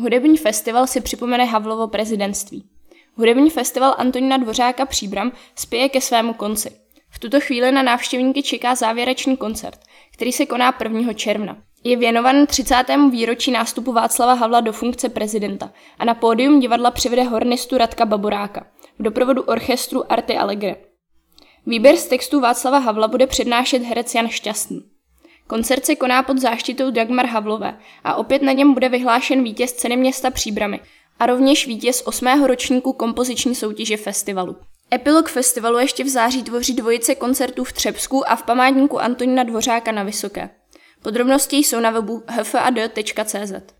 Hudební festival si připomene Havlovo prezidentství. Hudební festival Antonína Dvořáka Příbram spěje ke svému konci. V tuto chvíli na návštěvníky čeká závěrečný koncert, který se koná 1. června. Je věnovan 30. výročí nástupu Václava Havla do funkce prezidenta a na pódium divadla přivede hornistu Radka Baboráka v doprovodu orchestru Arty Allegre. Výběr z textů Václava Havla bude přednášet herec Jan Šťastný. Koncert se koná pod záštitou Dagmar Havlové a opět na něm bude vyhlášen vítěz ceny města Příbramy a rovněž vítěz osmého ročníku kompoziční soutěže festivalu. Epilog festivalu ještě v září tvoří dvojice koncertů v Třebsku a v památníku Antonína Dvořáka na Vysoké. Podrobnosti jsou na webu hfad.cz.